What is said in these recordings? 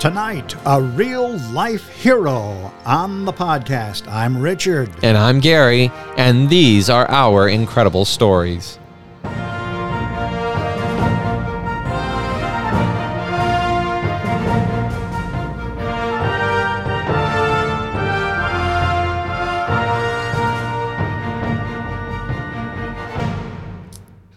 Tonight, a real life hero on the podcast. I'm Richard. And I'm Gary, and these are our incredible stories.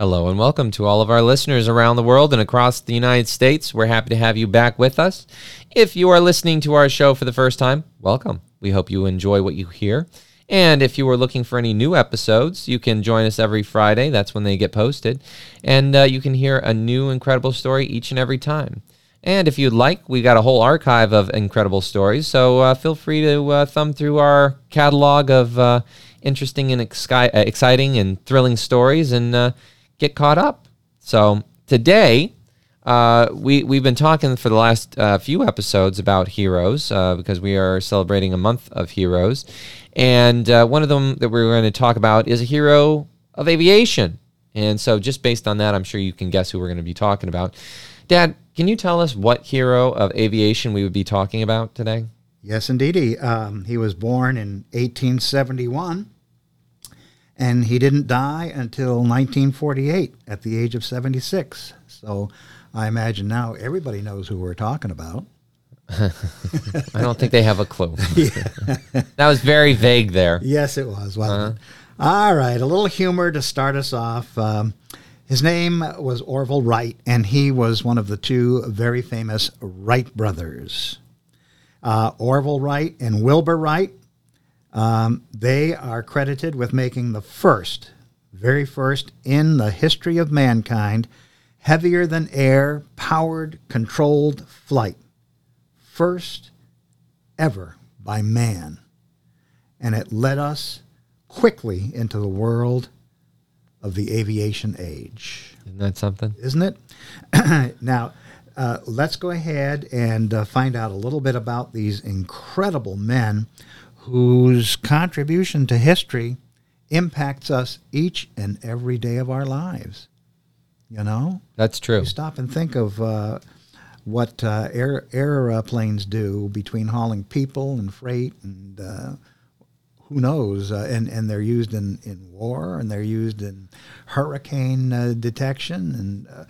Hello and welcome to all of our listeners around the world and across the United States. We're happy to have you back with us. If you are listening to our show for the first time, welcome. We hope you enjoy what you hear. And if you are looking for any new episodes, you can join us every Friday. That's when they get posted. And uh, you can hear a new incredible story each and every time. And if you'd like, we've got a whole archive of incredible stories. So uh, feel free to uh, thumb through our catalog of uh, interesting and exci- exciting and thrilling stories and uh, get caught up. So today, uh, we we've been talking for the last uh, few episodes about heroes uh, because we are celebrating a month of heroes, and uh, one of them that we're going to talk about is a hero of aviation. And so, just based on that, I'm sure you can guess who we're going to be talking about. Dad, can you tell us what hero of aviation we would be talking about today? Yes, indeed. Um, he was born in 1871 and he didn't die until 1948 at the age of 76. So I imagine now everybody knows who we're talking about. I don't think they have a clue. that was very vague there. Yes, it was. Well, all right, a little humor to start us off. Um, his name was Orville Wright, and he was one of the two very famous Wright brothers. Uh, Orville Wright and Wilbur Wright um, they are credited with making the first, very first in the history of mankind, heavier than air powered controlled flight. First ever by man. And it led us quickly into the world of the aviation age. Isn't that something? Isn't it? now, uh, let's go ahead and uh, find out a little bit about these incredible men whose contribution to history impacts us each and every day of our lives. You know? That's true. You stop and think of uh, what uh, air, airplanes do between hauling people and freight and uh, who knows? Uh, and, and they're used in, in war and they're used in hurricane uh, detection. And uh,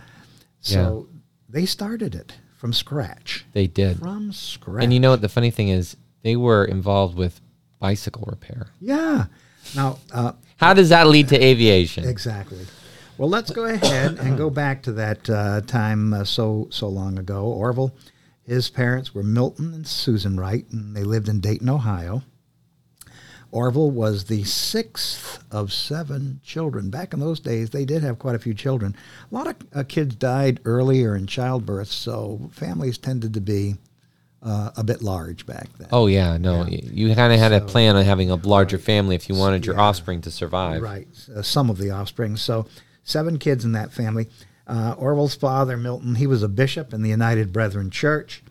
so yeah. they started it from scratch. They did. From scratch. And you know what the funny thing is? They were involved with bicycle repair. Yeah. Now, uh, how does that lead to aviation? Exactly. Well, let's go ahead and go back to that uh, time uh, so so long ago. Orville, his parents were Milton and Susan Wright, and they lived in Dayton, Ohio. Orville was the sixth of seven children. Back in those days, they did have quite a few children. A lot of uh, kids died earlier in childbirth, so families tended to be uh, a bit large back then. Oh yeah, no, yeah. you kind of had so, a plan on having a larger family if you wanted your yeah, offspring to survive. Right, uh, some of the offspring. So seven kids in that family. Uh, Orville's father, Milton, he was a bishop in the United Brethren Church,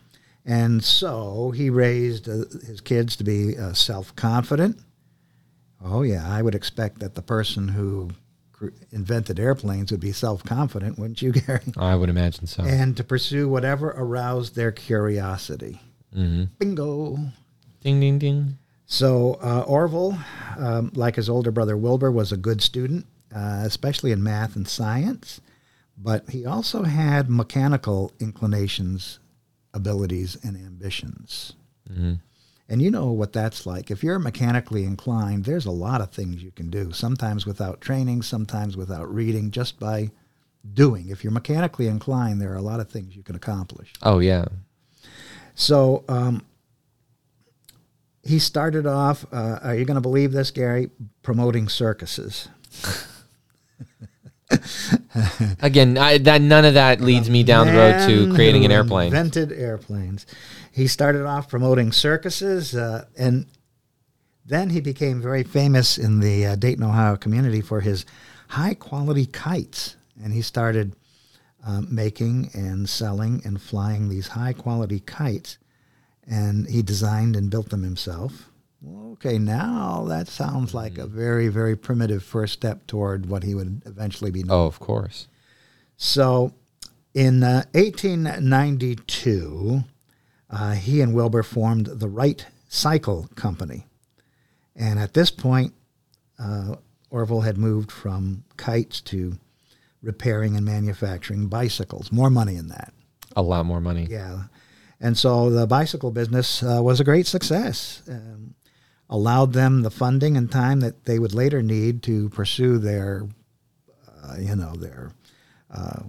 and so he raised uh, his kids to be uh, self-confident. Oh yeah, I would expect that the person who invented airplanes would be self-confident, wouldn't you, Gary? I would imagine so. And to pursue whatever aroused their curiosity. Mm-hmm. Bingo. Ding, ding, ding. So uh, Orville, um, like his older brother Wilbur, was a good student, uh, especially in math and science. But he also had mechanical inclinations, abilities, and ambitions. Mm-hmm. And you know what that's like. If you're mechanically inclined, there's a lot of things you can do, sometimes without training, sometimes without reading, just by doing. If you're mechanically inclined, there are a lot of things you can accomplish. Oh, yeah. So um, he started off, uh, are you going to believe this, Gary? Promoting circuses. Again, I, that none of that leads me down the road to creating an airplane. Invented airplanes. He started off promoting circuses, uh, and then he became very famous in the uh, Dayton, Ohio community for his high quality kites. And he started uh, making and selling and flying these high quality kites. And he designed and built them himself. Okay, now that sounds like a very, very primitive first step toward what he would eventually be known. Oh, of course. So in 1892, uh, uh, he and Wilbur formed the Wright Cycle Company. And at this point, uh, Orville had moved from kites to repairing and manufacturing bicycles. More money in that. A lot more money. Yeah. And so the bicycle business uh, was a great success. Um, allowed them the funding and time that they would later need to pursue their, uh, you know, their uh,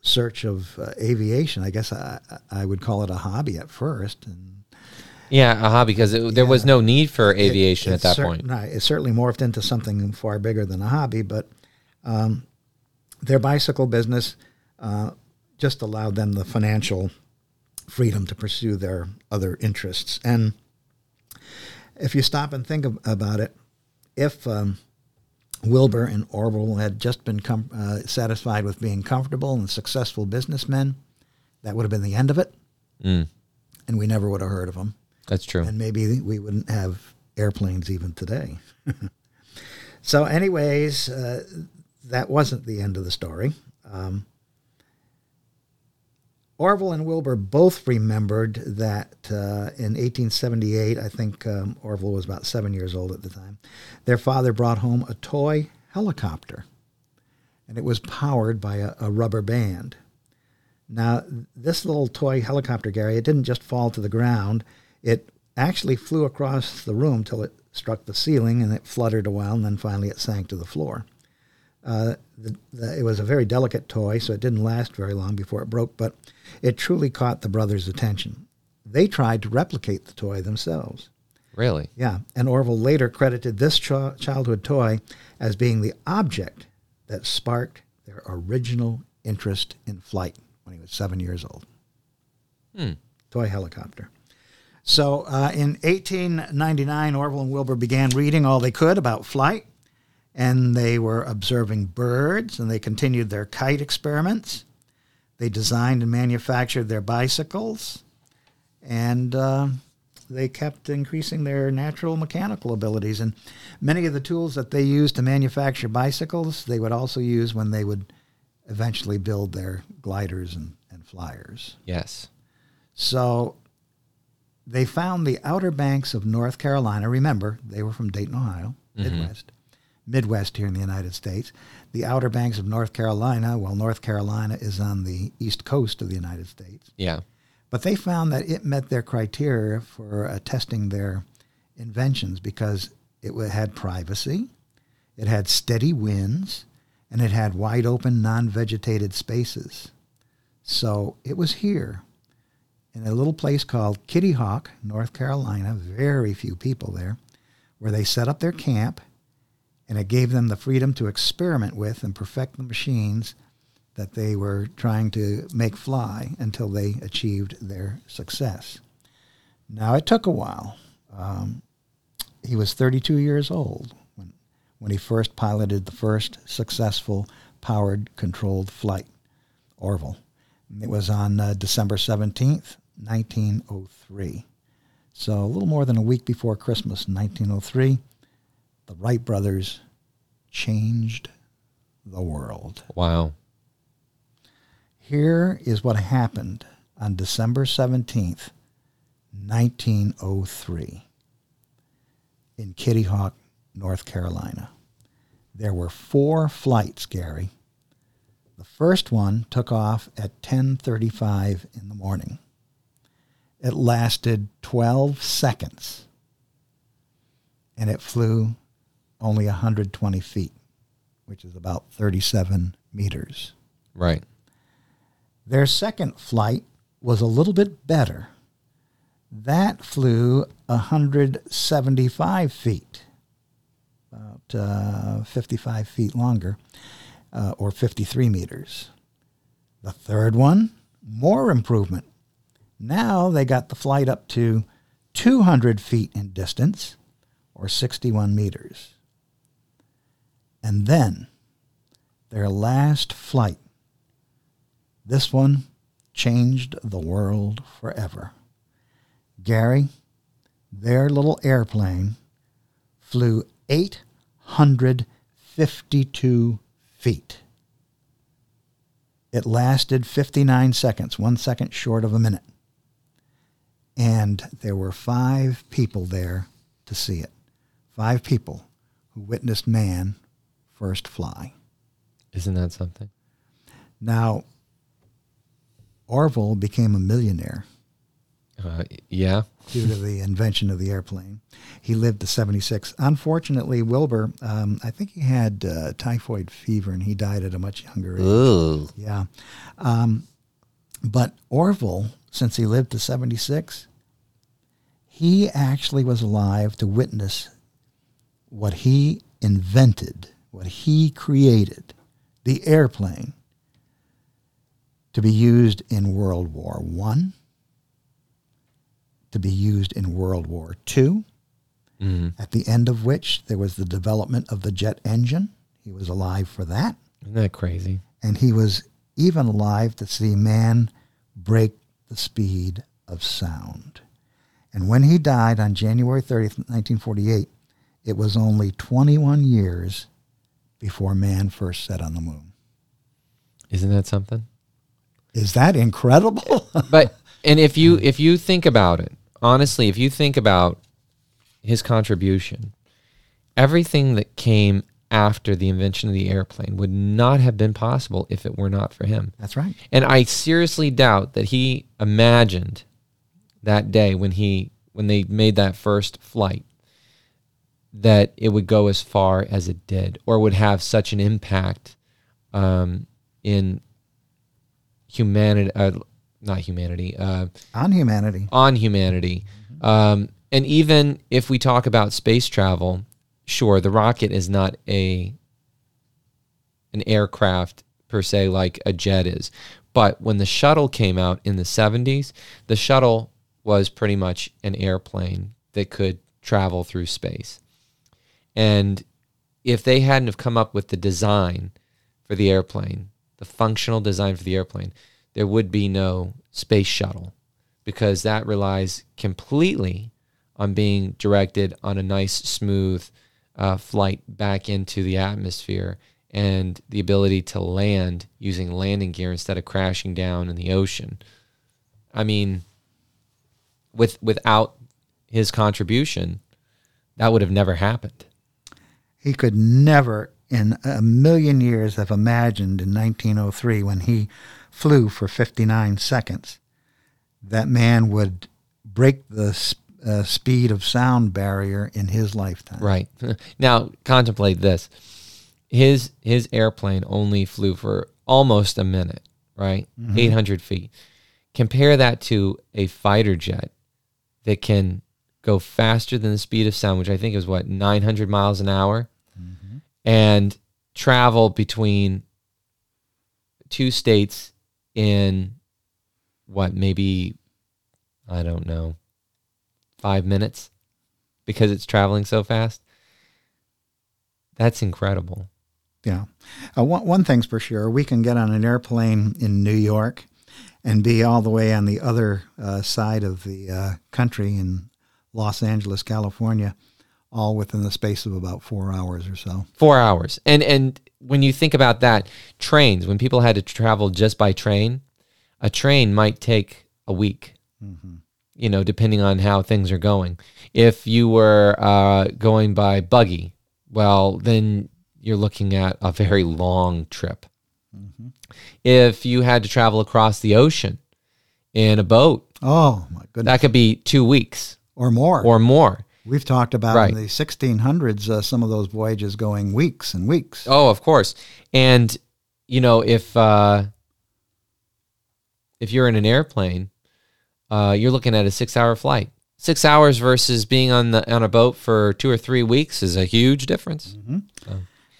search of uh, aviation. I guess I, I would call it a hobby at first. And Yeah, aha, because it, there was no need for aviation it at that cer- point. no, it certainly morphed into something far bigger than a hobby, but um, their bicycle business uh, just allowed them the financial freedom to pursue their other interests. And if you stop and think ab- about it, if um, Wilbur and Orville had just been com- uh, satisfied with being comfortable and successful businessmen, that would have been the end of it, Mm, and we never would have heard of them that's true. and maybe we wouldn't have airplanes even today. so, anyways, uh, that wasn't the end of the story. Um, Orville and Wilbur both remembered that uh, in 1878, I think um, Orville was about seven years old at the time, their father brought home a toy helicopter, and it was powered by a, a rubber band. Now, this little toy helicopter, Gary, it didn't just fall to the ground. It actually flew across the room till it struck the ceiling and it fluttered a while, and then finally it sank to the floor. Uh, the, the, it was a very delicate toy, so it didn't last very long before it broke, but it truly caught the brothers' attention. They tried to replicate the toy themselves. Really? Yeah, and Orville later credited this ch- childhood toy as being the object that sparked their original interest in flight when he was seven years old. Hmm. Toy helicopter. So uh, in 1899, Orville and Wilbur began reading all they could about flight, and they were observing birds, and they continued their kite experiments. They designed and manufactured their bicycles, and uh, they kept increasing their natural mechanical abilities. And many of the tools that they used to manufacture bicycles, they would also use when they would eventually build their gliders and, and flyers. Yes. So they found the outer banks of North Carolina. Remember, they were from Dayton, Ohio, Midwest. Midwest here in the United States. The outer banks of North Carolina, well, North Carolina is on the east coast of the United States. Yeah. But they found that it met their criteria for uh, testing their inventions because it had privacy, it had steady winds, and it had wide open, non vegetated spaces. So it was here in a little place called Kitty Hawk, North Carolina, very few people there, where they set up their camp and it gave them the freedom to experiment with and perfect the machines that they were trying to make fly until they achieved their success. Now, it took a while. Um, he was 32 years old when, when he first piloted the first successful powered controlled flight, Orville. It was on uh, December 17th, 1903. So, a little more than a week before Christmas, 1903, the Wright brothers changed the world. Wow. Here is what happened on December 17th, 1903, in Kitty Hawk, North Carolina. There were four flights, Gary. The first one took off at 10:35 in the morning. It lasted 12 seconds. And it flew only 120 feet, which is about 37 meters. Right. Their second flight was a little bit better. That flew 175 feet, about uh, 55 feet longer, uh, or 53 meters. The third one, more improvement. Now they got the flight up to 200 feet in distance, or 61 meters. And then their last flight this one changed the world forever. Gary, their little airplane flew 852 feet. It lasted 59 seconds, one second short of a minute. And there were five people there to see it. Five people who witnessed man first fly. Isn't that something? Now, Orville became a millionaire Uh, yeah. due to the invention of the airplane. He lived to 76. Unfortunately, Wilbur, um, I think he had uh, typhoid fever and he died at a much younger age. Ooh. Yeah. Um, but Orville, since he lived to 76, he actually was alive to witness what he invented, what he created, the airplane, to be used in World War One, to be used in World War Two, Mm. at the end of which there was the development of the jet engine. He was alive for that Isn't that crazy? and he was even alive to see man break the speed of sound. And when he died on January 30th, 1948, it was only 21 years before man first set on the moon. Isn't that something? Is that incredible? but and if you if you think about it honestly if you think about his contribution everything that came after the invention of the airplane would not have been possible if it were not for him That's right. and i seriously doubt that he imagined that day when he when they made that first flight that it would go as far as it did or would have such an impact um, in humanity uh, not humanity uh, On humanity. on humanity. Um, and even if we talk about space travel sure the rocket is not a an aircraft per se like a jet is. But when the shuttle came out in the 70s the shuttle was pretty much an airplane that could travel through space and if they hadn't have come up with the design for the airplane, the functional design for the airplane, there would be no space shuttle because that relies completely on being directed on a nice, smooth uh, flight back into the atmosphere and the ability to land using landing gear instead of crashing down in the ocean. I mean, with without his contribution, that would have never happened. He could never in a million years have imagined in 1903 when he flew for 59 seconds that man would break the sp- uh, speed of sound barrier in his lifetime. Right. now contemplate this. His his airplane only flew for almost a minute, right? 800 feet. Compare that to a fighter jet that can go faster than the speed of sound, which I think is what 900 miles an hour, and travel between two states in what maybe I don't know five minutes because it's traveling so fast. That's incredible. Yeah. Uh, one, one thing's for sure, we can get on an airplane in New York and be all the way on the other uh, side of the uh, country in Los Angeles, California, all within the space of about four hours or so. Four hours. And and when you think about that, trains, when people had to travel just by train, a train might take a week. You know, depending on how things are going. If you were uh, going by buggy, well, then you're looking at a very long trip. If you had to travel across the ocean in a boat, Oh, my goodness. that could be two weeks or more. or more. We've talked about Right. in the 1600s uh, some of those voyages going weeks and weeks. Oh, of course. And you know, if uh, if you're in an airplane, uh, you're looking at a six-hour flight. Six hours versus being on the on a boat for two or three weeks is a huge difference.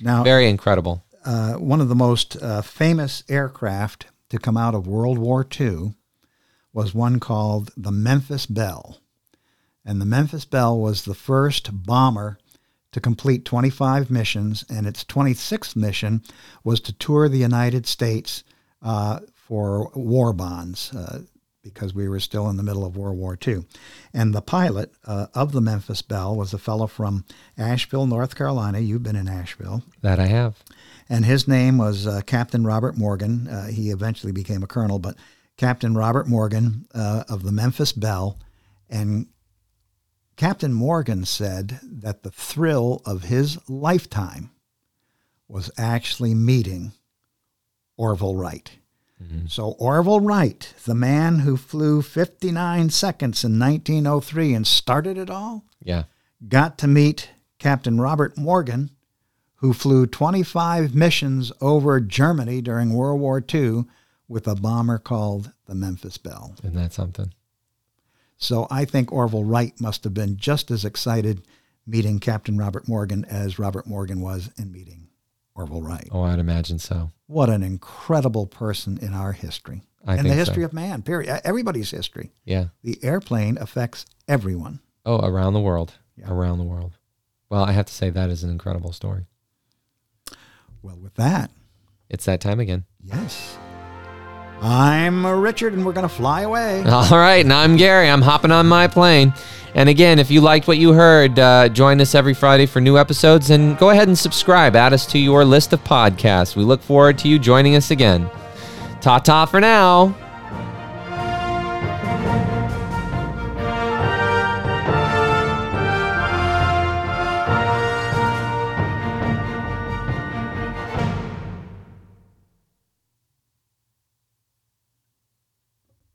Now, Very incredible. uh, one of the most uh, famous aircraft to come out of World War II was one called the Memphis Belle. And the Memphis Belle was the first bomber to complete 25 missions, and its 26th mission was to tour the United States uh, for war bonds. Uh, because we were still in the middle of World War II. And the pilot uh, of the Memphis Belle was a fellow from Asheville, North Carolina. You've been in Asheville That I have. and his name was uh, Captain Robert Morgan. Uh, he eventually became a colonel, but Captain Robert Morgan uh, of the Memphis Belle, And Captain Morgan said that the thrill of his lifetime was actually meeting Orville Wright. Mm-hmm. So, Orville Wright, the man who flew 59 seconds in 1903 and started it all, yeah. got to meet Captain Robert Morgan, who flew 25 missions over Germany during World War II with a bomber called the Memphis Belle. Isn't that something? So I think Orville Wright must have been just as excited meeting Captain Robert Morgan as Robert Morgan was in meeting Orville Wright. Oh, I'd imagine so. What an incredible person in our history. I in the history so. of man, period. Everybody's history. Yeah. The airplane affects everyone. Oh, around the world. Yeah. Around the world. Well, I have to say that is an incredible story. Well, with that, it's that time again. Yes. I'm Richard, and we're going to fly away. All right, and I'm Gary. I'm hopping on my plane. And again, if you liked what you heard, uh, join us every Friday for new episodes and go ahead and subscribe. Add us to your list of podcasts. We look forward to you joining us again. Ta ta for now.